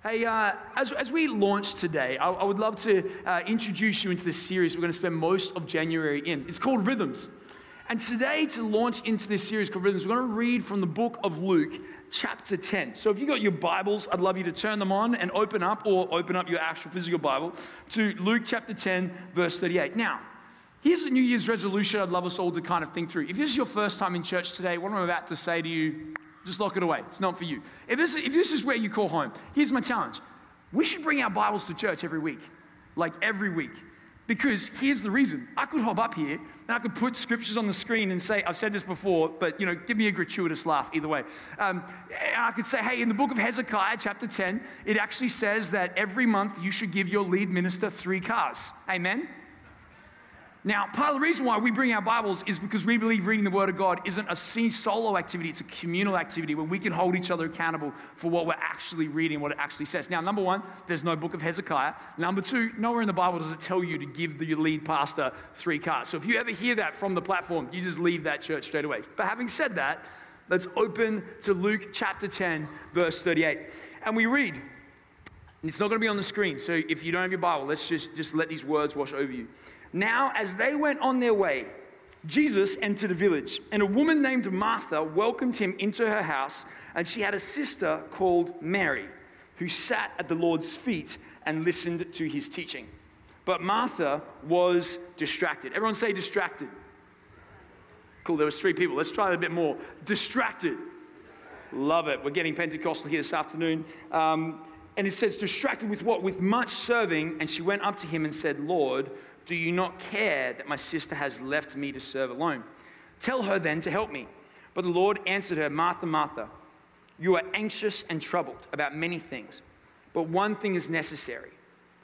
Hey, uh, as, as we launch today, I, I would love to uh, introduce you into this series we're going to spend most of January in. It's called Rhythms. And today, to launch into this series called Rhythms, we're going to read from the book of Luke, chapter 10. So if you've got your Bibles, I'd love you to turn them on and open up, or open up your actual physical Bible, to Luke chapter 10, verse 38. Now, here's a New Year's resolution I'd love us all to kind of think through. If this is your first time in church today, what I'm about to say to you just lock it away. It's not for you. If this, if this is where you call home, here's my challenge. We should bring our Bibles to church every week, like every week. Because here's the reason. I could hop up here and I could put scriptures on the screen and say, I've said this before, but you know, give me a gratuitous laugh either way. Um, I could say, hey, in the book of Hezekiah, chapter 10, it actually says that every month you should give your lead minister three cars. Amen? Now, part of the reason why we bring our Bibles is because we believe reading the Word of God isn't a solo activity, it's a communal activity where we can hold each other accountable for what we're actually reading, what it actually says. Now, number one, there's no book of Hezekiah. Number two, nowhere in the Bible does it tell you to give the lead pastor three cars. So if you ever hear that from the platform, you just leave that church straight away. But having said that, let's open to Luke chapter 10, verse 38. And we read, it's not going to be on the screen, so if you don't have your Bible, let's just, just let these words wash over you. Now, as they went on their way, Jesus entered a village, and a woman named Martha welcomed him into her house, and she had a sister called Mary, who sat at the Lord's feet and listened to his teaching. But Martha was distracted. Everyone say distracted. Cool, there was three people. Let's try a bit more. Distracted. Love it. We're getting Pentecostal here this afternoon. Um, and it says, distracted with what? With much serving. And she went up to him and said, Lord, do you not care that my sister has left me to serve alone? Tell her then to help me. But the Lord answered her, Martha, Martha, you are anxious and troubled about many things, but one thing is necessary.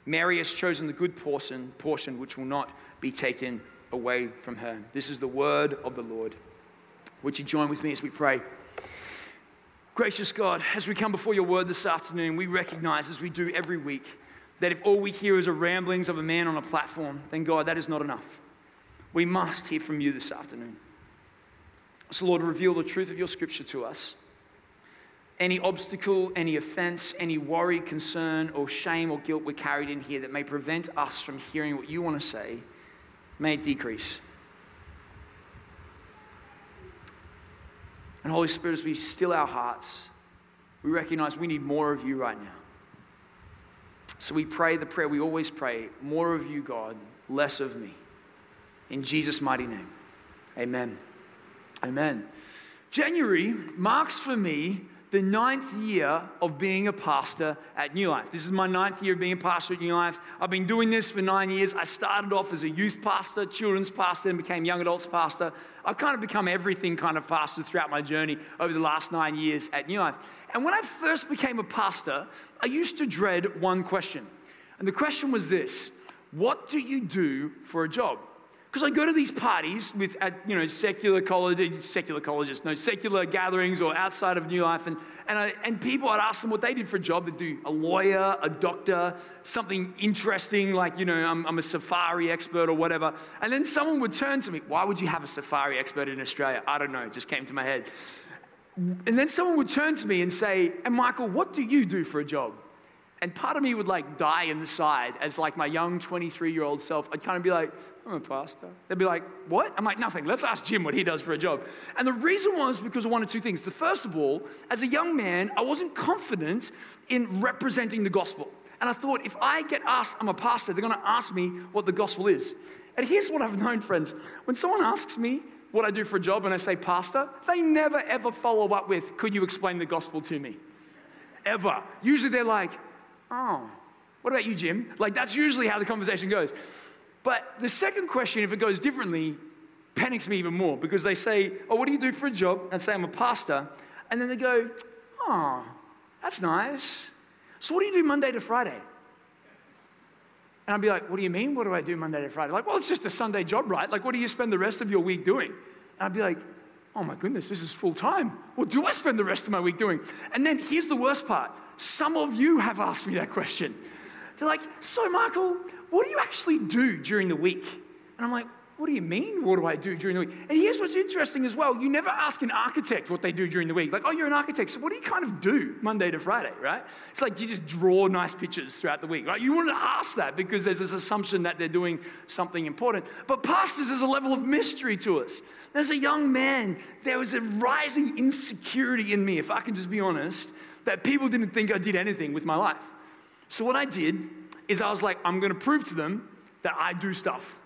Mary has chosen the good portion, portion which will not be taken away from her. This is the word of the Lord. Would you join with me as we pray? Gracious God, as we come before your word this afternoon, we recognize, as we do every week, that if all we hear is the ramblings of a man on a platform, then God, that is not enough. We must hear from you this afternoon. So, Lord, reveal the truth of your scripture to us. Any obstacle, any offense, any worry, concern, or shame or guilt we're carried in here that may prevent us from hearing what you want to say, may it decrease. And Holy Spirit, as we still our hearts, we recognize we need more of you right now. So we pray the prayer we always pray more of you, God, less of me. In Jesus' mighty name. Amen. Amen. January marks for me the ninth year of being a pastor at New Life. This is my ninth year of being a pastor at New Life. I've been doing this for nine years. I started off as a youth pastor, children's pastor, and became young adults pastor. I've kind of become everything kind of pastor throughout my journey over the last nine years at New Life. And when I first became a pastor, I used to dread one question. And the question was this What do you do for a job? Because I go to these parties with, at, you know, secular colleges, secular colleges, no, secular gatherings or outside of New Life, and, and, I, and people, I'd ask them what they did for a job. They'd do a lawyer, a doctor, something interesting, like, you know, I'm, I'm a safari expert or whatever. And then someone would turn to me, why would you have a safari expert in Australia? I don't know, it just came to my head. And then someone would turn to me and say, and Michael, what do you do for a job? And part of me would like die inside as like my young 23 year old self. I'd kind of be like, I'm a pastor. They'd be like, what? I'm like, nothing. Let's ask Jim what he does for a job. And the reason was because of one or two things. The first of all, as a young man, I wasn't confident in representing the gospel. And I thought, if I get asked, I'm a pastor, they're going to ask me what the gospel is. And here's what I've known, friends. When someone asks me what I do for a job and I say pastor, they never ever follow up with, could you explain the gospel to me? Ever. Usually they're like, oh, what about you, Jim? Like that's usually how the conversation goes. But the second question, if it goes differently, panics me even more because they say, oh, what do you do for a job? And say, I'm a pastor. And then they go, oh, that's nice. So what do you do Monday to Friday? And I'd be like, what do you mean? What do I do Monday to Friday? Like, well, it's just a Sunday job, right? Like, what do you spend the rest of your week doing? And I'd be like, oh my goodness, this is full time. What do I spend the rest of my week doing? And then here's the worst part. Some of you have asked me that question. They're like, so Michael, what do you actually do during the week? And I'm like, what do you mean? What do I do during the week? And here's what's interesting as well. You never ask an architect what they do during the week. Like, oh, you're an architect, so what do you kind of do Monday to Friday, right? It's like, do you just draw nice pictures throughout the week, right? You wouldn't ask that because there's this assumption that they're doing something important. But pastors, there's a level of mystery to us. As a young man, there was a rising insecurity in me, if I can just be honest, that people didn't think I did anything with my life. So what I did is I was like, I'm going to prove to them that I do stuff.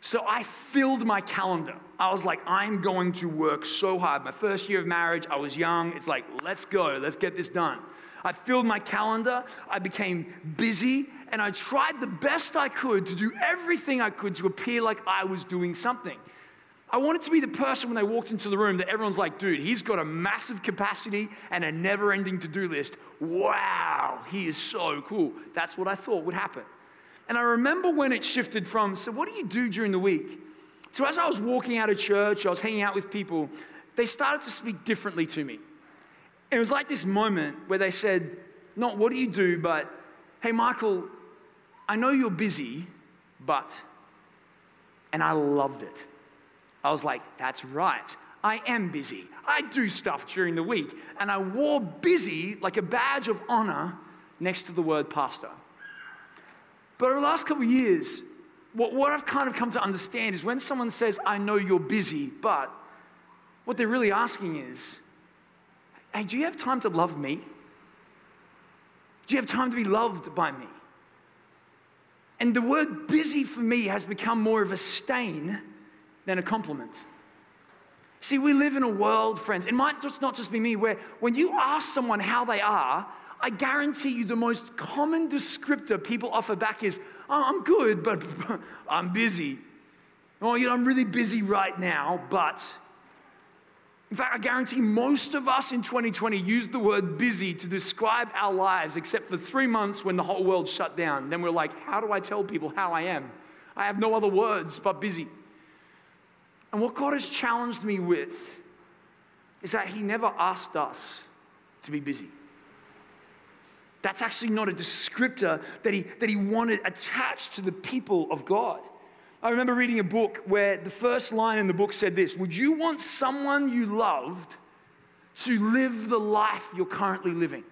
So I filled my calendar. I was like, I'm going to work so hard. My first year of marriage, I was young. It's like, let's go, let's get this done. I filled my calendar, I became busy, and I tried the best I could to do everything I could to appear like I was doing something. I wanted to be the person when they walked into the room that everyone's like, dude, he's got a massive capacity and a never ending to do list. Wow, he is so cool. That's what I thought would happen. And I remember when it shifted from, so what do you do during the week? So as I was walking out of church, I was hanging out with people, they started to speak differently to me. It was like this moment where they said, not what do you do, but hey, Michael, I know you're busy, but, and I loved it. I was like, that's right. I am busy. I do stuff during the week. And I wore busy like a badge of honor next to the word pastor. But over the last couple of years, what, what I've kind of come to understand is when someone says, I know you're busy, but what they're really asking is, hey, do you have time to love me? Do you have time to be loved by me? And the word busy for me has become more of a stain than a compliment. See, we live in a world, friends, it might just not just be me, where when you ask someone how they are, I guarantee you the most common descriptor people offer back is, oh, I'm good, but I'm busy. Oh, you know, I'm really busy right now, but. In fact, I guarantee most of us in 2020 used the word busy to describe our lives, except for three months when the whole world shut down. Then we're like, how do I tell people how I am? I have no other words but busy. And what God has challenged me with is that He never asked us to be busy. That's actually not a descriptor that he, that he wanted attached to the people of God. I remember reading a book where the first line in the book said this Would you want someone you loved to live the life you're currently living?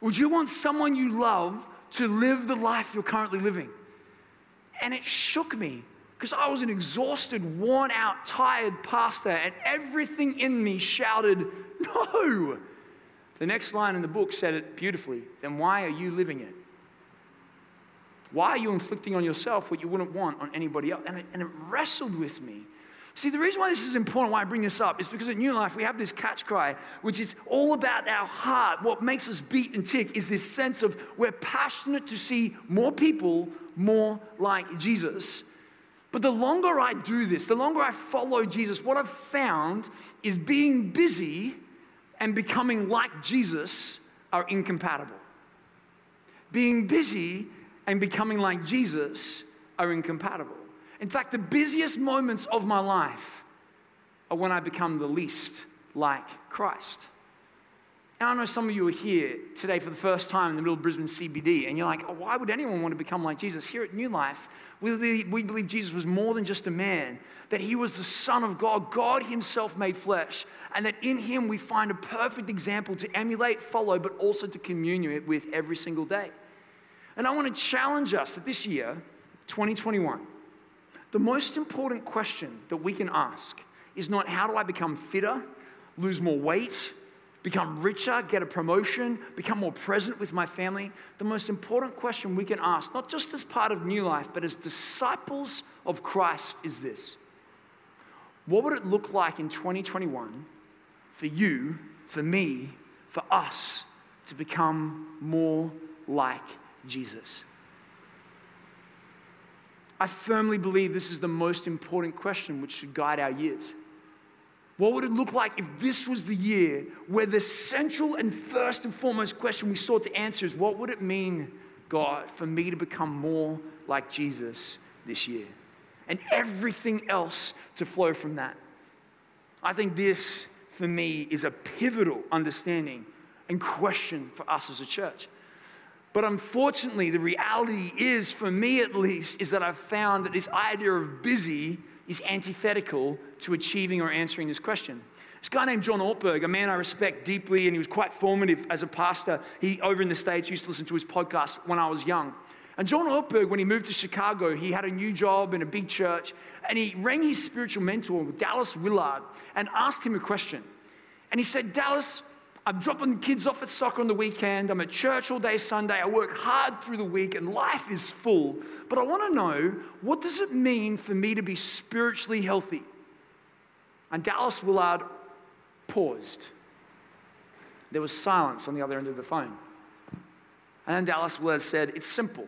Would you want someone you love to live the life you're currently living? And it shook me because I was an exhausted, worn out, tired pastor, and everything in me shouted, No! The next line in the book said it beautifully. Then why are you living it? Why are you inflicting on yourself what you wouldn't want on anybody else? And it, and it wrestled with me. See, the reason why this is important, why I bring this up, is because at New Life we have this catch cry, which is all about our heart. What makes us beat and tick is this sense of we're passionate to see more people more like Jesus. But the longer I do this, the longer I follow Jesus, what I've found is being busy and becoming like Jesus are incompatible. Being busy and becoming like Jesus are incompatible. In fact, the busiest moments of my life are when I become the least like Christ. And I know some of you are here today for the first time in the middle of Brisbane CBD, and you're like, oh, why would anyone want to become like Jesus? Here at New Life, we, we believe Jesus was more than just a man, that he was the Son of God, God himself made flesh, and that in him we find a perfect example to emulate, follow, but also to commune with every single day. And I want to challenge us that this year, 2021, the most important question that we can ask is not how do I become fitter, lose more weight, become richer, get a promotion, become more present with my family, the most important question we can ask, not just as part of New Life, but as disciples of Christ, is this What would it look like in 2021 for you, for me, for us to become more like Jesus? I firmly believe this is the most important question which should guide our years. What would it look like if this was the year where the central and first and foremost question we sought to answer is what would it mean, God, for me to become more like Jesus this year? And everything else to flow from that. I think this, for me, is a pivotal understanding and question for us as a church. But unfortunately, the reality is, for me at least, is that I've found that this idea of busy is antithetical to achieving or answering this question. This guy named John Ortberg, a man I respect deeply, and he was quite formative as a pastor. He, over in the States, used to listen to his podcast when I was young. And John Ortberg, when he moved to Chicago, he had a new job in a big church, and he rang his spiritual mentor, Dallas Willard, and asked him a question. And he said, Dallas, I'm dropping kids off at soccer on the weekend. I'm at church all day Sunday. I work hard through the week and life is full. But I want to know what does it mean for me to be spiritually healthy? And Dallas Willard paused. There was silence on the other end of the phone. And then Dallas Willard said, It's simple.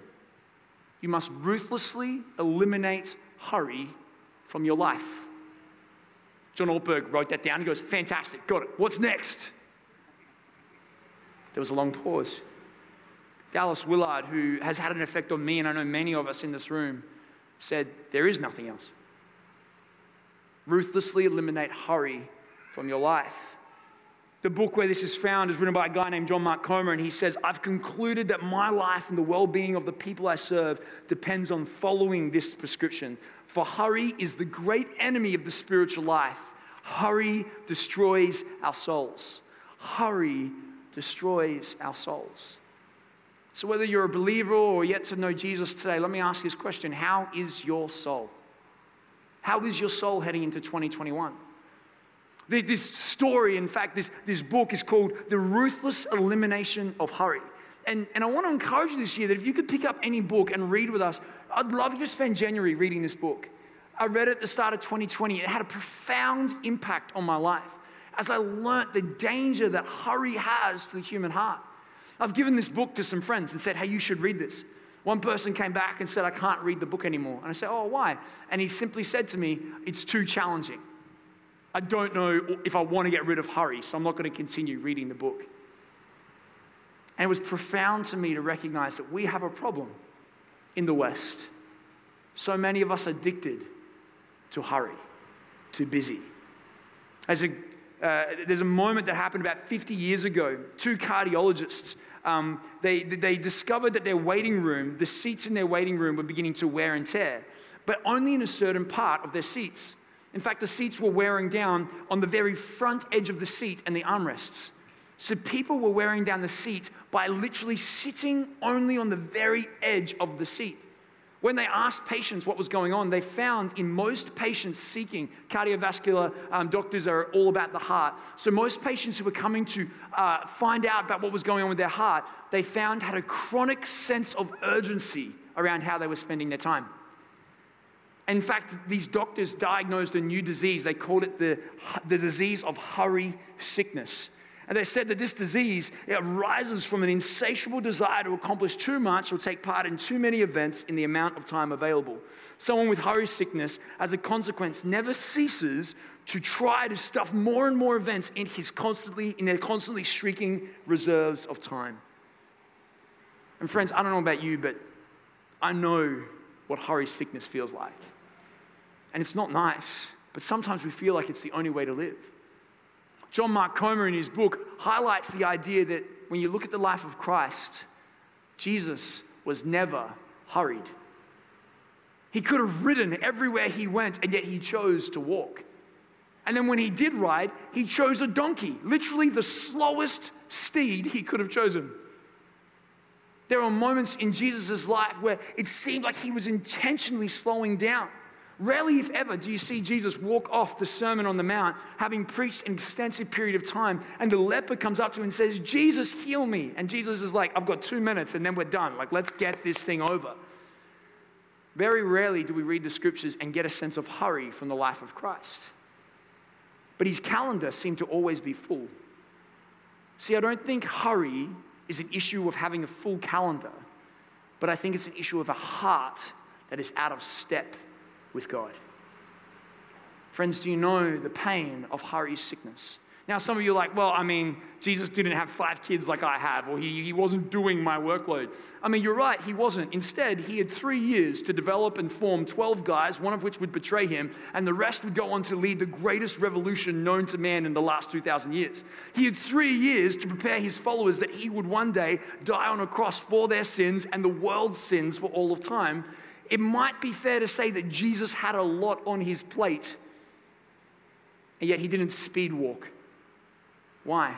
You must ruthlessly eliminate hurry from your life. John Ortberg wrote that down. He goes, Fantastic, got it. What's next? There was a long pause. Dallas Willard, who has had an effect on me, and I know many of us in this room, said, There is nothing else. Ruthlessly eliminate hurry from your life. The book where this is found is written by a guy named John Mark Comer, and he says, I've concluded that my life and the well being of the people I serve depends on following this prescription. For hurry is the great enemy of the spiritual life. Hurry destroys our souls. Hurry destroys our souls. So, whether you're a believer or yet to know Jesus today, let me ask this question How is your soul? How is your soul heading into 2021? This story, in fact, this, this book is called The Ruthless Elimination of Hurry. And, and I want to encourage you this year that if you could pick up any book and read with us, I'd love you to spend January reading this book. I read it at the start of 2020. It had a profound impact on my life as I learnt the danger that hurry has to the human heart. I've given this book to some friends and said, hey, you should read this. One person came back and said, I can't read the book anymore. And I said, oh, why? And he simply said to me, it's too challenging. I don't know if I want to get rid of hurry, so I'm not going to continue reading the book. And it was profound to me to recognize that we have a problem in the West. So many of us addicted to hurry, to busy. As a, uh, there's a moment that happened about 50 years ago. Two cardiologists, um, they, they discovered that their waiting room, the seats in their waiting room were beginning to wear and tear, but only in a certain part of their seats. In fact, the seats were wearing down on the very front edge of the seat and the armrests. So people were wearing down the seat by literally sitting only on the very edge of the seat. When they asked patients what was going on, they found in most patients seeking, cardiovascular um, doctors are all about the heart. So, most patients who were coming to uh, find out about what was going on with their heart, they found had a chronic sense of urgency around how they were spending their time. In fact, these doctors diagnosed a new disease. They called it the, the disease of hurry sickness. And they said that this disease it arises from an insatiable desire to accomplish too much or take part in too many events in the amount of time available. Someone with hurry sickness, as a consequence, never ceases to try to stuff more and more events in his constantly in their constantly shrieking reserves of time. And friends, I don't know about you, but I know what hurry sickness feels like. And it's not nice, but sometimes we feel like it's the only way to live. John Mark Comer, in his book, highlights the idea that when you look at the life of Christ, Jesus was never hurried. He could have ridden everywhere he went, and yet he chose to walk. And then when he did ride, he chose a donkey, literally the slowest steed he could have chosen. There are moments in Jesus' life where it seemed like he was intentionally slowing down. Rarely, if ever, do you see Jesus walk off the Sermon on the Mount, having preached an extensive period of time, and the leper comes up to him and says, Jesus, heal me. And Jesus is like, I've got two minutes and then we're done. Like, let's get this thing over. Very rarely do we read the scriptures and get a sense of hurry from the life of Christ. But his calendar seemed to always be full. See, I don't think hurry is an issue of having a full calendar, but I think it's an issue of a heart that is out of step with God. Friends, do you know the pain of hurry sickness? Now, some of you are like, well, I mean, Jesus didn't have five kids like I have, or he, he wasn't doing my workload. I mean, you're right, he wasn't. Instead, he had three years to develop and form 12 guys, one of which would betray him, and the rest would go on to lead the greatest revolution known to man in the last 2,000 years. He had three years to prepare his followers that he would one day die on a cross for their sins and the world's sins for all of time. It might be fair to say that Jesus had a lot on his plate, and yet he didn't speed walk. Why?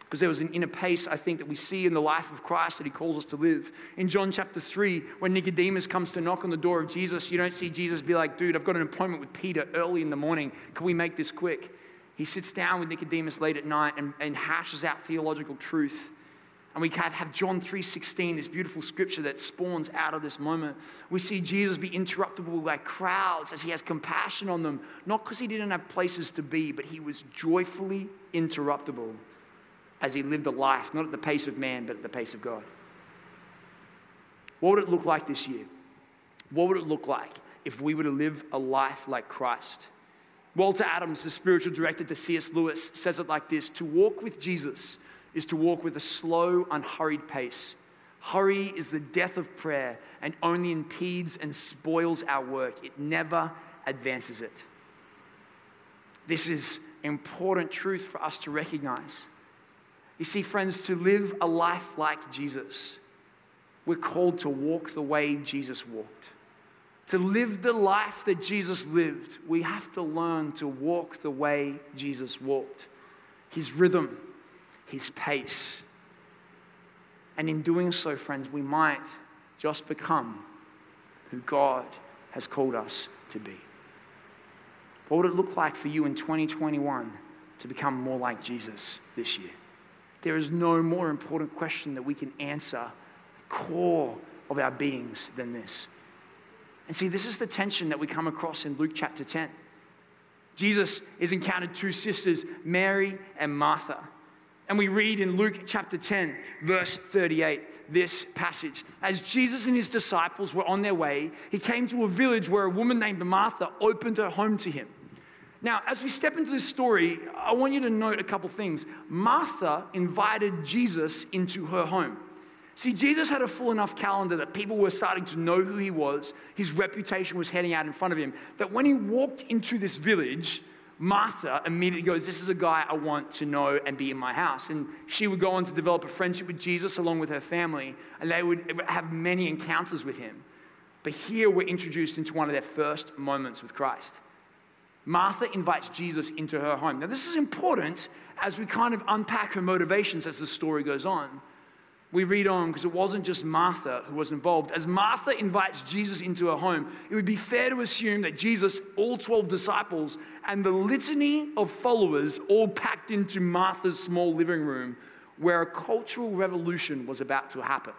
Because there was an inner pace, I think, that we see in the life of Christ that he calls us to live. In John chapter 3, when Nicodemus comes to knock on the door of Jesus, you don't see Jesus be like, dude, I've got an appointment with Peter early in the morning. Can we make this quick? He sits down with Nicodemus late at night and, and hashes out theological truth. And we have John 3:16, this beautiful scripture that spawns out of this moment. We see Jesus be interruptible by crowds as he has compassion on them, not because he didn't have places to be, but he was joyfully interruptible as he lived a life, not at the pace of man, but at the pace of God. What would it look like this year? What would it look like if we were to live a life like Christ? Walter Adams, the spiritual director to C.S. Lewis, says it like this To walk with Jesus is to walk with a slow, unhurried pace. Hurry is the death of prayer and only impedes and spoils our work. It never advances it. This is important truth for us to recognize. You see, friends, to live a life like Jesus, we're called to walk the way Jesus walked. To live the life that Jesus lived, we have to learn to walk the way Jesus walked. His rhythm, his pace. And in doing so, friends, we might just become who God has called us to be. What would it look like for you in 2021 to become more like Jesus this year? There is no more important question that we can answer the core of our beings than this. And see, this is the tension that we come across in Luke chapter 10. Jesus has encountered two sisters, Mary and Martha. And we read in Luke chapter 10, verse 38, this passage. As Jesus and his disciples were on their way, he came to a village where a woman named Martha opened her home to him. Now, as we step into this story, I want you to note a couple things. Martha invited Jesus into her home. See, Jesus had a full enough calendar that people were starting to know who he was. His reputation was heading out in front of him. That when he walked into this village, Martha immediately goes, This is a guy I want to know and be in my house. And she would go on to develop a friendship with Jesus along with her family, and they would have many encounters with him. But here we're introduced into one of their first moments with Christ. Martha invites Jesus into her home. Now, this is important as we kind of unpack her motivations as the story goes on we read on because it wasn't just Martha who was involved. As Martha invites Jesus into her home, it would be fair to assume that Jesus, all 12 disciples, and the litany of followers all packed into Martha's small living room where a cultural revolution was about to happen.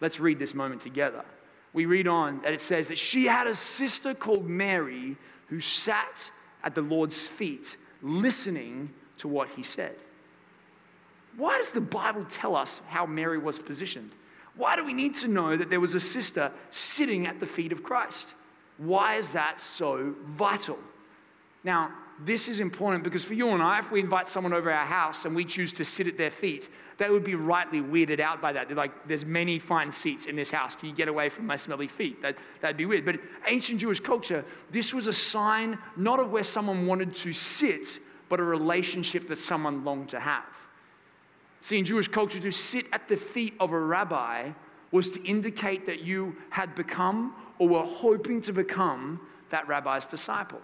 Let's read this moment together. We read on that it says that she had a sister called Mary who sat at the Lord's feet listening to what he said. Why does the Bible tell us how Mary was positioned? Why do we need to know that there was a sister sitting at the feet of Christ? Why is that so vital? Now, this is important because for you and I, if we invite someone over our house and we choose to sit at their feet, they would be rightly weirded out by that. They're like, there's many fine seats in this house. Can you get away from my smelly feet? That, that'd be weird. But ancient Jewish culture, this was a sign not of where someone wanted to sit, but a relationship that someone longed to have. See, in Jewish culture, to sit at the feet of a rabbi was to indicate that you had become or were hoping to become that rabbi's disciple.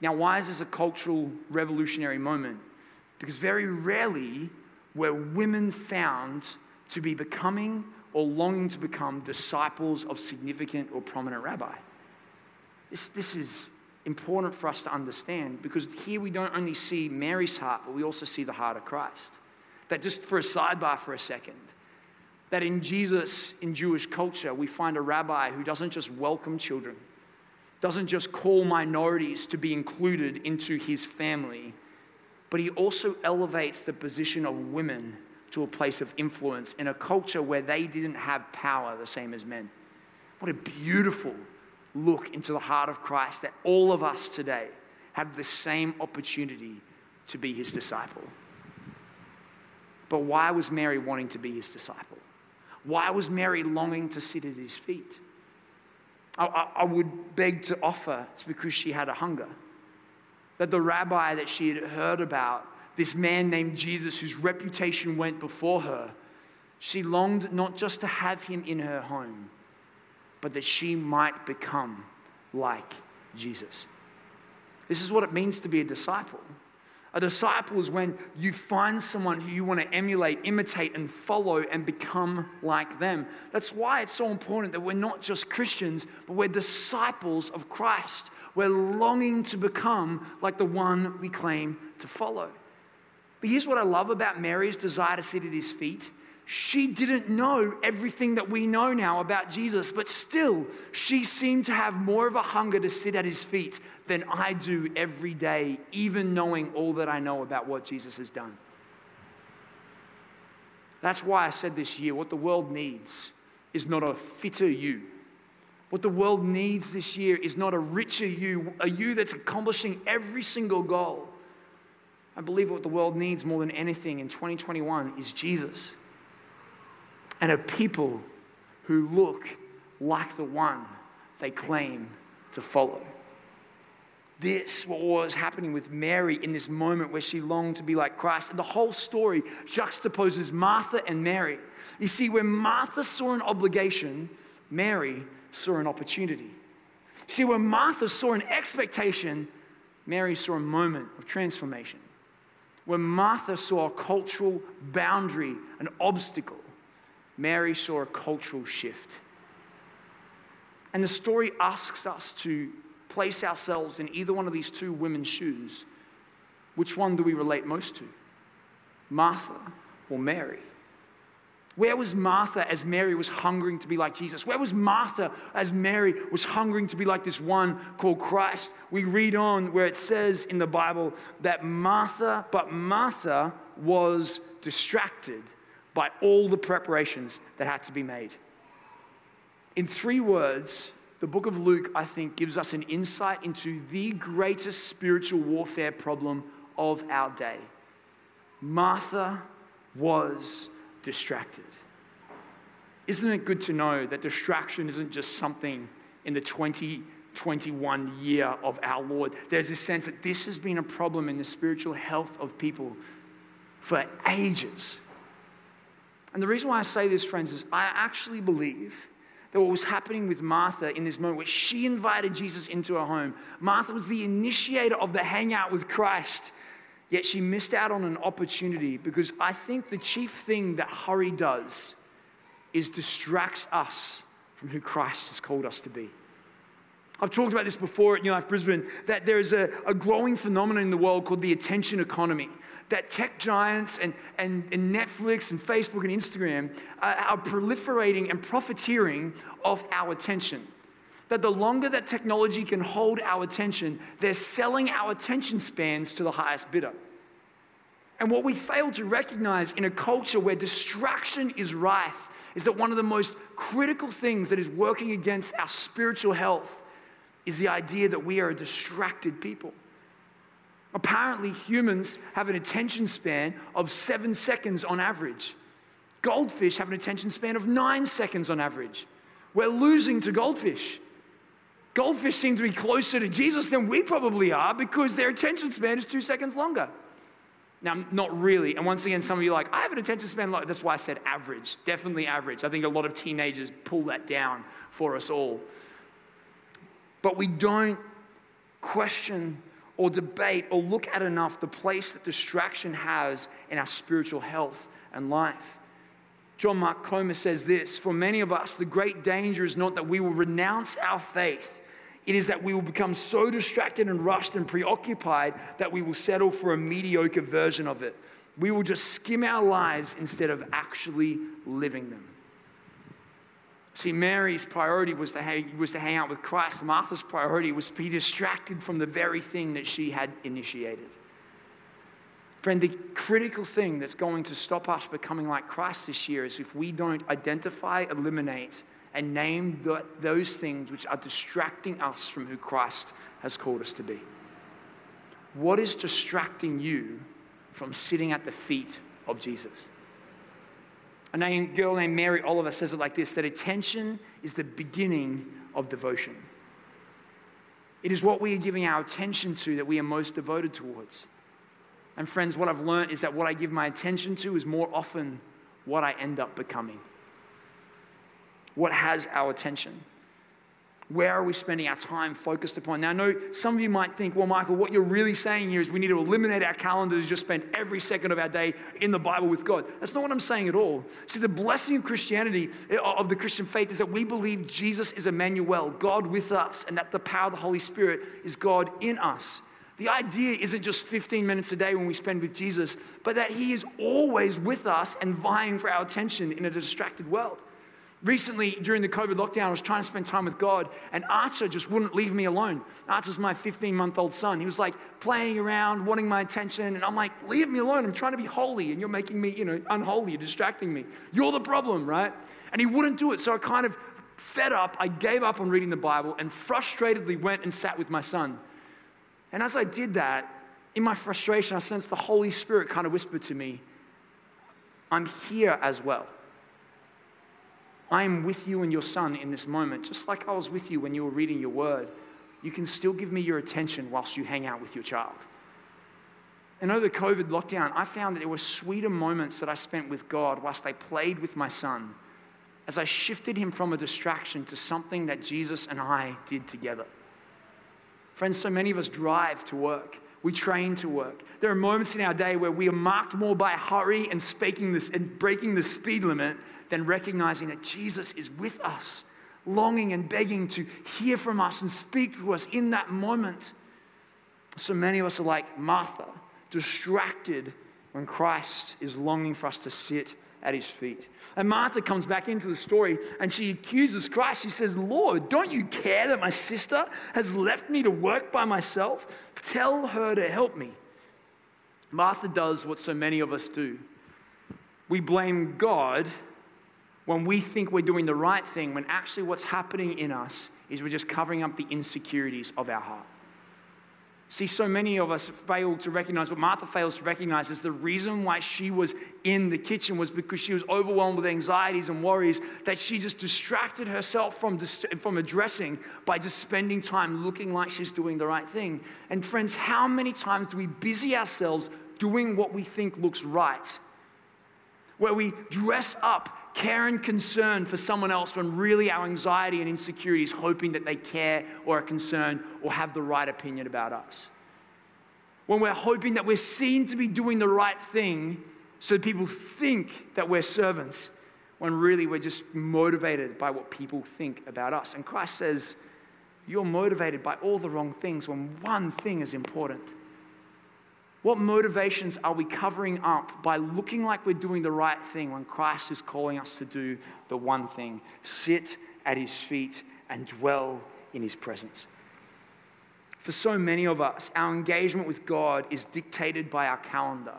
Now, why is this a cultural revolutionary moment? Because very rarely were women found to be becoming or longing to become disciples of significant or prominent rabbi. This, this is important for us to understand because here we don't only see Mary's heart, but we also see the heart of Christ that just for a sidebar for a second, that in Jesus, in Jewish culture, we find a rabbi who doesn't just welcome children, doesn't just call minorities to be included into his family, but he also elevates the position of women to a place of influence in a culture where they didn't have power the same as men. What a beautiful look into the heart of Christ that all of us today have the same opportunity to be his disciple. But why was Mary wanting to be his disciple? Why was Mary longing to sit at his feet? I, I, I would beg to offer it's because she had a hunger. That the rabbi that she had heard about, this man named Jesus whose reputation went before her, she longed not just to have him in her home, but that she might become like Jesus. This is what it means to be a disciple. A disciple is when you find someone who you want to emulate, imitate, and follow and become like them. That's why it's so important that we're not just Christians, but we're disciples of Christ. We're longing to become like the one we claim to follow. But here's what I love about Mary's desire to sit at his feet she didn't know everything that we know now about Jesus, but still, she seemed to have more of a hunger to sit at his feet than I do every day, even knowing all that I know about what Jesus has done. That's why I said this year what the world needs is not a fitter you. What the world needs this year is not a richer you, a you that's accomplishing every single goal. I believe what the world needs more than anything in 2021 is Jesus and a people who look like the one they claim to follow. This what was happening with Mary in this moment where she longed to be like Christ. And the whole story juxtaposes Martha and Mary. You see, where Martha saw an obligation, Mary saw an opportunity. See, where Martha saw an expectation, Mary saw a moment of transformation. When Martha saw a cultural boundary, an obstacle, Mary saw a cultural shift. And the story asks us to place ourselves in either one of these two women's shoes. Which one do we relate most to? Martha or Mary? Where was Martha as Mary was hungering to be like Jesus? Where was Martha as Mary was hungering to be like this one called Christ? We read on where it says in the Bible that Martha, but Martha was distracted by all the preparations that had to be made. In three words, the book of Luke, I think, gives us an insight into the greatest spiritual warfare problem of our day. Martha was distracted. Isn't it good to know that distraction isn't just something in the 2021 year of our Lord? There's a sense that this has been a problem in the spiritual health of people for ages. And the reason why I say this, friends, is I actually believe that what was happening with Martha in this moment where she invited Jesus into her home, Martha was the initiator of the hangout with Christ, yet she missed out on an opportunity because I think the chief thing that hurry does is distracts us from who Christ has called us to be. I've talked about this before at New Life Brisbane that there is a, a growing phenomenon in the world called the attention economy that tech giants and, and, and Netflix and Facebook and Instagram are, are proliferating and profiteering off our attention. That the longer that technology can hold our attention, they're selling our attention spans to the highest bidder. And what we fail to recognize in a culture where distraction is rife is that one of the most critical things that is working against our spiritual health is the idea that we are a distracted people. Apparently, humans have an attention span of seven seconds on average. Goldfish have an attention span of nine seconds on average. We're losing to goldfish. Goldfish seem to be closer to Jesus than we probably are because their attention span is two seconds longer. Now, not really. And once again, some of you are like, I have an attention span like that's why I said average. Definitely average. I think a lot of teenagers pull that down for us all. But we don't question or debate or look at enough the place that distraction has in our spiritual health and life. John Mark Comer says this For many of us, the great danger is not that we will renounce our faith, it is that we will become so distracted and rushed and preoccupied that we will settle for a mediocre version of it. We will just skim our lives instead of actually living them. See, Mary's priority was to, hang, was to hang out with Christ. Martha's priority was to be distracted from the very thing that she had initiated. Friend, the critical thing that's going to stop us becoming like Christ this year is if we don't identify, eliminate, and name those things which are distracting us from who Christ has called us to be. what is distracting you from sitting at the feet of Jesus? A name, girl named Mary Oliver says it like this that attention is the beginning of devotion. It is what we are giving our attention to that we are most devoted towards. And friends, what I've learned is that what I give my attention to is more often what I end up becoming. What has our attention? Where are we spending our time focused upon? Now, I know some of you might think, well, Michael, what you're really saying here is we need to eliminate our calendars, and just spend every second of our day in the Bible with God. That's not what I'm saying at all. See, the blessing of Christianity, eh, of the Christian faith, is that we believe Jesus is Emmanuel, God with us, and that the power of the Holy Spirit is God in us. The idea isn't just 15 minutes a day when we spend with Jesus, but that He is always with us and vying for our attention in a distracted world. Recently, during the COVID lockdown, I was trying to spend time with God, and Archer just wouldn't leave me alone. Archer's my 15 month old son. He was like playing around, wanting my attention, and I'm like, leave me alone. I'm trying to be holy, and you're making me, you know, unholy, you're distracting me. You're the problem, right? And he wouldn't do it. So I kind of fed up, I gave up on reading the Bible, and frustratedly went and sat with my son. And as I did that, in my frustration, I sensed the Holy Spirit kind of whispered to me, I'm here as well. I am with you and your son in this moment, just like I was with you when you were reading your word. You can still give me your attention whilst you hang out with your child. And over the COVID lockdown, I found that there were sweeter moments that I spent with God whilst I played with my son as I shifted him from a distraction to something that Jesus and I did together. Friends, so many of us drive to work. We train to work. There are moments in our day where we are marked more by hurry and this and breaking the speed limit than recognizing that Jesus is with us, longing and begging to hear from us and speak to us in that moment. So many of us are like Martha, distracted when Christ is longing for us to sit at his feet. And Martha comes back into the story and she accuses Christ. She says, Lord, don't you care that my sister has left me to work by myself? Tell her to help me. Martha does what so many of us do. We blame God when we think we're doing the right thing, when actually what's happening in us is we're just covering up the insecurities of our heart. See, so many of us fail to recognize what Martha fails to recognize is the reason why she was in the kitchen was because she was overwhelmed with anxieties and worries that she just distracted herself from, from addressing by just spending time looking like she's doing the right thing. And friends, how many times do we busy ourselves doing what we think looks right? Where we dress up care and concern for someone else when really our anxiety and insecurity is hoping that they care or are concerned or have the right opinion about us. When we're hoping that we're seen to be doing the right thing so people think that we're servants, when really we're just motivated by what people think about us. And Christ says, You're motivated by all the wrong things when one thing is important what motivations are we covering up by looking like we're doing the right thing when Christ is calling us to do the one thing sit at his feet and dwell in his presence? For so many of us, our engagement with God is dictated by our calendar.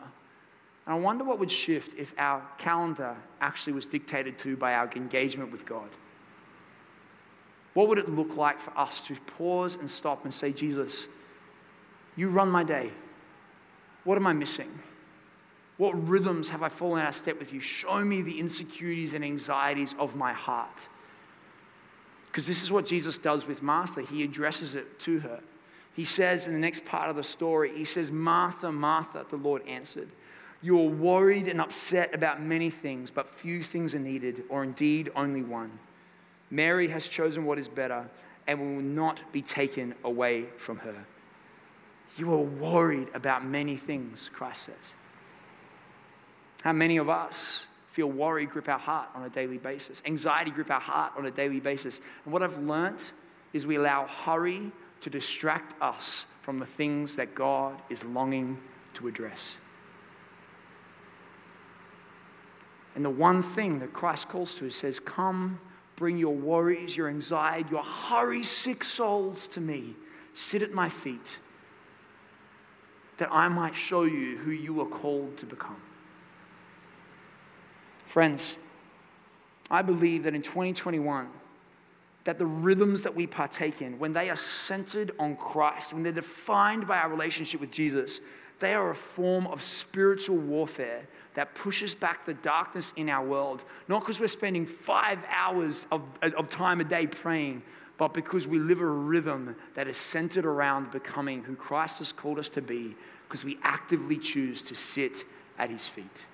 And I wonder what would shift if our calendar actually was dictated to by our engagement with God. What would it look like for us to pause and stop and say, Jesus, you run my day. What am I missing? What rhythms have I fallen out of step with you? Show me the insecurities and anxieties of my heart. Because this is what Jesus does with Martha. He addresses it to her. He says in the next part of the story, He says, Martha, Martha, the Lord answered, You are worried and upset about many things, but few things are needed, or indeed only one. Mary has chosen what is better and will not be taken away from her. You are worried about many things, Christ says. How many of us feel worry grip our heart on a daily basis, anxiety grip our heart on a daily basis? And what I've learnt is we allow hurry to distract us from the things that God is longing to address. And the one thing that Christ calls to is says, Come, bring your worries, your anxiety, your hurry sick souls to me. Sit at my feet that I might show you who you are called to become. Friends, I believe that in 2021, that the rhythms that we partake in, when they are centered on Christ, when they're defined by our relationship with Jesus, they are a form of spiritual warfare that pushes back the darkness in our world, not because we're spending five hours of, of time a day praying, but because we live a rhythm that is centered around becoming who Christ has called us to be, because we actively choose to sit at his feet.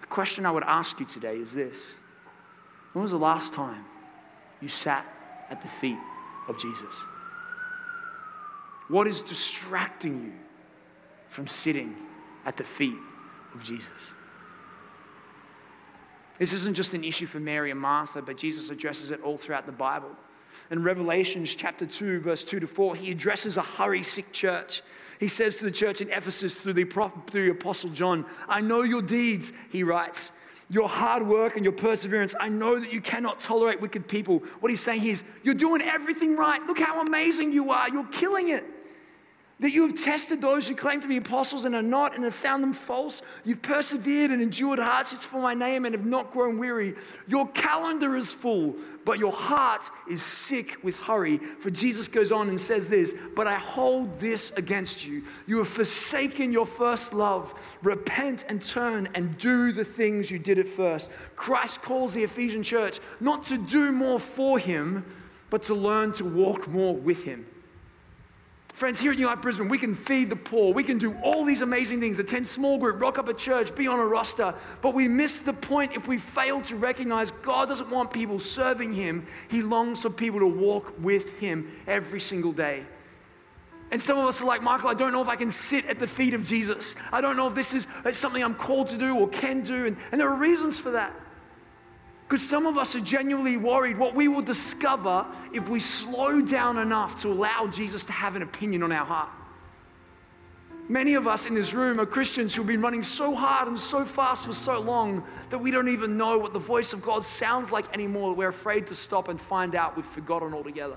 The question I would ask you today is this When was the last time you sat at the feet of Jesus? What is distracting you from sitting at the feet of Jesus? This isn't just an issue for Mary and Martha, but Jesus addresses it all throughout the Bible. In Revelations chapter 2, verse 2 to 4, he addresses a hurry sick church. He says to the church in Ephesus through the, through the Apostle John, I know your deeds, he writes, your hard work and your perseverance. I know that you cannot tolerate wicked people. What he's saying is, you're doing everything right. Look how amazing you are. You're killing it. That you have tested those who claim to be apostles and are not and have found them false. You've persevered and endured hardships for my name and have not grown weary. Your calendar is full, but your heart is sick with hurry. For Jesus goes on and says this But I hold this against you. You have forsaken your first love. Repent and turn and do the things you did at first. Christ calls the Ephesian church not to do more for him, but to learn to walk more with him. Friends, here at Life Brisbane, we can feed the poor. We can do all these amazing things attend small group, rock up a church, be on a roster. But we miss the point if we fail to recognize God doesn't want people serving Him, He longs for people to walk with Him every single day. And some of us are like, Michael, I don't know if I can sit at the feet of Jesus. I don't know if this is uh, something I'm called to do or can do. And, and there are reasons for that. Because some of us are genuinely worried what we will discover if we slow down enough to allow Jesus to have an opinion on our heart. Many of us in this room are Christians who've been running so hard and so fast for so long that we don't even know what the voice of God sounds like anymore. We're afraid to stop and find out we've forgotten altogether.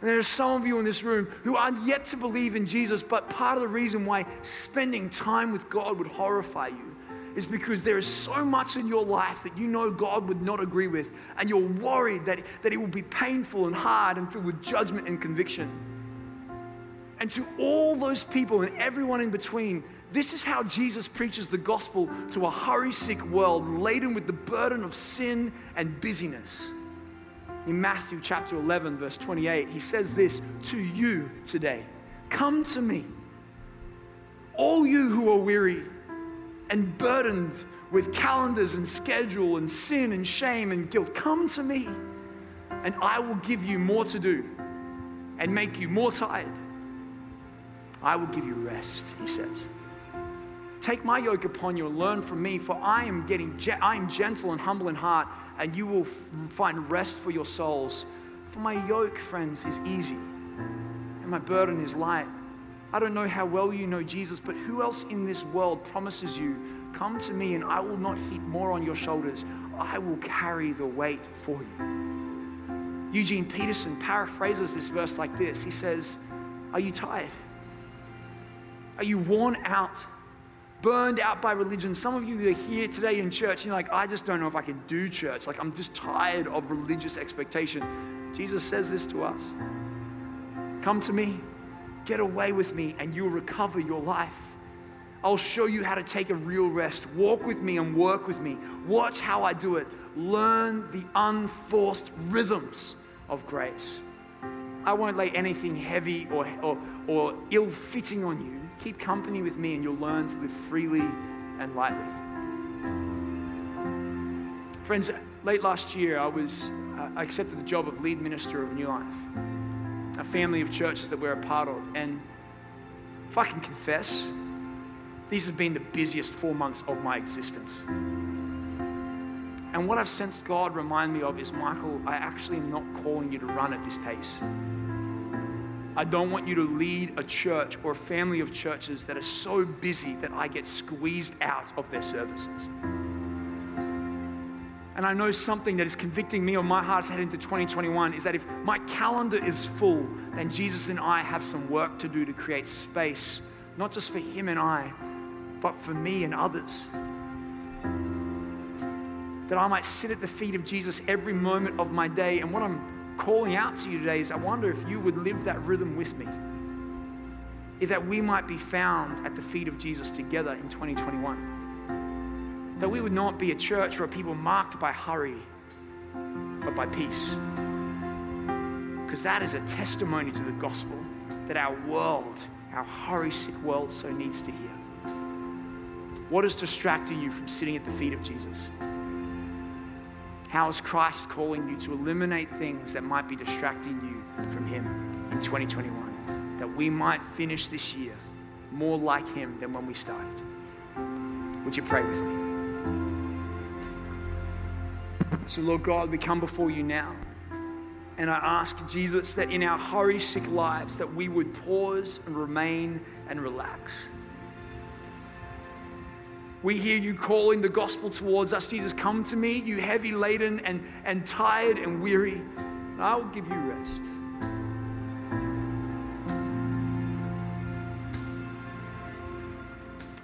And there are some of you in this room who are yet to believe in Jesus, but part of the reason why spending time with God would horrify you is because there is so much in your life that you know God would not agree with, and you're worried that, that it will be painful and hard and filled with judgment and conviction. And to all those people and everyone in between, this is how Jesus preaches the gospel to a hurry sick world laden with the burden of sin and busyness. In Matthew chapter 11, verse 28, he says this to you today Come to me, all you who are weary and burdened with calendars and schedule and sin and shame and guilt, come to me and I will give you more to do and make you more tired. I will give you rest, he says. Take my yoke upon you and learn from me, for I am getting I am gentle and humble in heart, and you will f- find rest for your souls. For my yoke, friends, is easy, and my burden is light. I don't know how well you know Jesus, but who else in this world promises you, Come to me and I will not heap more on your shoulders? I will carry the weight for you. Eugene Peterson paraphrases this verse like this He says, Are you tired? Are you worn out? Burned out by religion. Some of you are here today in church and you're like, I just don't know if I can do church. Like, I'm just tired of religious expectation. Jesus says this to us Come to me. Get away with me and you'll recover your life. I'll show you how to take a real rest. Walk with me and work with me. Watch how I do it. Learn the unforced rhythms of grace. I won't lay anything heavy or, or, or ill fitting on you. Keep company with me and you'll learn to live freely and lightly. Friends, late last year, I was uh, I accepted the job of lead minister of New Life a family of churches that we're a part of. And if I can confess, these have been the busiest four months of my existence. And what I've sensed God remind me of is Michael, I actually am not calling you to run at this pace. I don't want you to lead a church or a family of churches that are so busy that I get squeezed out of their services. And I know something that is convicting me on my heart's head into 2021 is that if my calendar is full, then Jesus and I have some work to do to create space, not just for Him and I, but for me and others. that I might sit at the feet of Jesus every moment of my day. And what I'm calling out to you today is I wonder if you would live that rhythm with me. If that we might be found at the feet of Jesus together in 2021. That we would not be a church or a people marked by hurry, but by peace. Because that is a testimony to the gospel that our world, our hurry sick world, so needs to hear. What is distracting you from sitting at the feet of Jesus? How is Christ calling you to eliminate things that might be distracting you from Him in 2021? That we might finish this year more like Him than when we started. Would you pray with me? So, Lord God, we come before you now. And I ask Jesus that in our hurry sick lives that we would pause and remain and relax. We hear you calling the gospel towards us. Jesus, come to me, you heavy laden and, and tired and weary, and I will give you rest.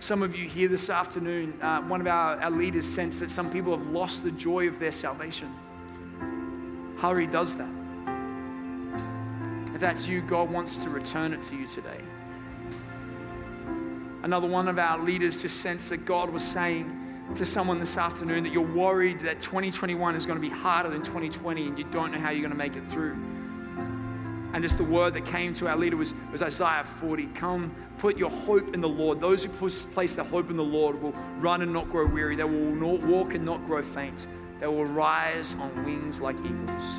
Some of you here this afternoon, uh, one of our, our leaders sensed that some people have lost the joy of their salvation. Hurry does that. If that's you, God wants to return it to you today. Another one of our leaders just sensed that God was saying to someone this afternoon that you're worried that 2021 is going to be harder than 2020 and you don't know how you're going to make it through. And just the word that came to our leader was, was Isaiah 40 Come, put your hope in the Lord. Those who place their hope in the Lord will run and not grow weary. They will not walk and not grow faint. They will rise on wings like eagles.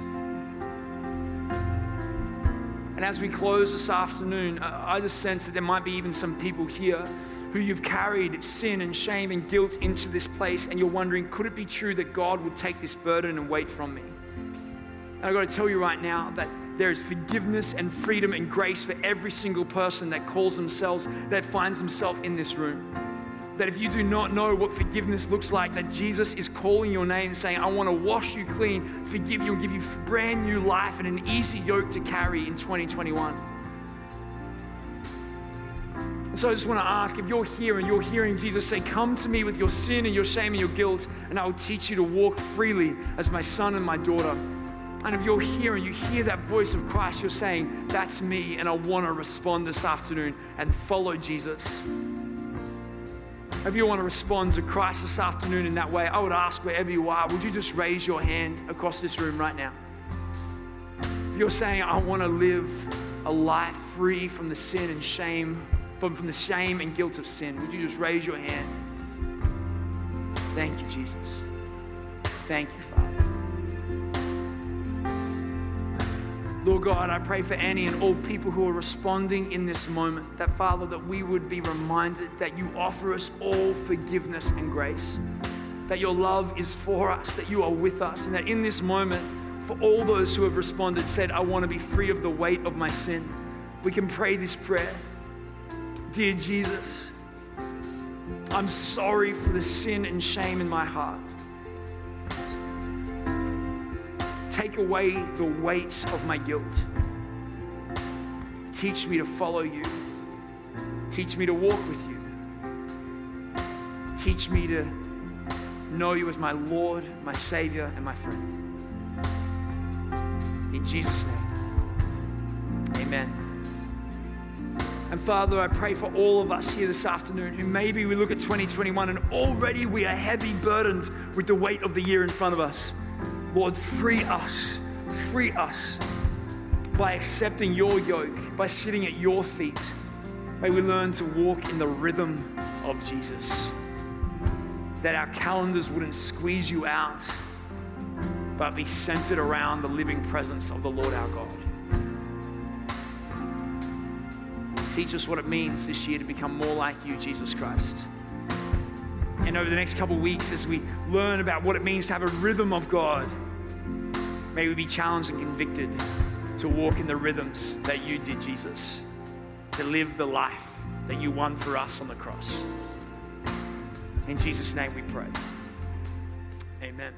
And as we close this afternoon, I just sense that there might be even some people here who you've carried sin and shame and guilt into this place, and you're wondering, could it be true that God would take this burden and weight from me? And I've got to tell you right now that there is forgiveness and freedom and grace for every single person that calls themselves, that finds themselves in this room that if you do not know what forgiveness looks like, that Jesus is calling your name and saying, I want to wash you clean, forgive you, and give you brand new life and an easy yoke to carry in 2021. And so I just want to ask if you're here and you're hearing Jesus say, Come to me with your sin and your shame and your guilt, and I will teach you to walk freely as my son and my daughter. And if you're here and you hear that voice of Christ, you're saying, That's me, and I want to respond this afternoon and follow Jesus. If you want to respond to Christ this afternoon in that way, I would ask wherever you are, would you just raise your hand across this room right now? If you're saying, I want to live a life free from the sin and shame, from, from the shame and guilt of sin, would you just raise your hand? Thank you, Jesus. Thank you, Lord God, I pray for any and all people who are responding in this moment, that Father, that we would be reminded that you offer us all forgiveness and grace, that your love is for us, that you are with us, and that in this moment, for all those who have responded, said, I want to be free of the weight of my sin, we can pray this prayer. Dear Jesus, I'm sorry for the sin and shame in my heart. Take away the weight of my guilt. Teach me to follow you. Teach me to walk with you. Teach me to know you as my Lord, my Savior, and my friend. In Jesus' name, amen. And Father, I pray for all of us here this afternoon who maybe we look at 2021 and already we are heavy burdened with the weight of the year in front of us. Lord, free us, free us by accepting your yoke, by sitting at your feet. May we learn to walk in the rhythm of Jesus. That our calendars wouldn't squeeze you out, but be centered around the living presence of the Lord our God. Teach us what it means this year to become more like you, Jesus Christ. And over the next couple weeks, as we learn about what it means to have a rhythm of God, may we be challenged and convicted to walk in the rhythms that you did, Jesus, to live the life that you won for us on the cross. In Jesus' name we pray. Amen.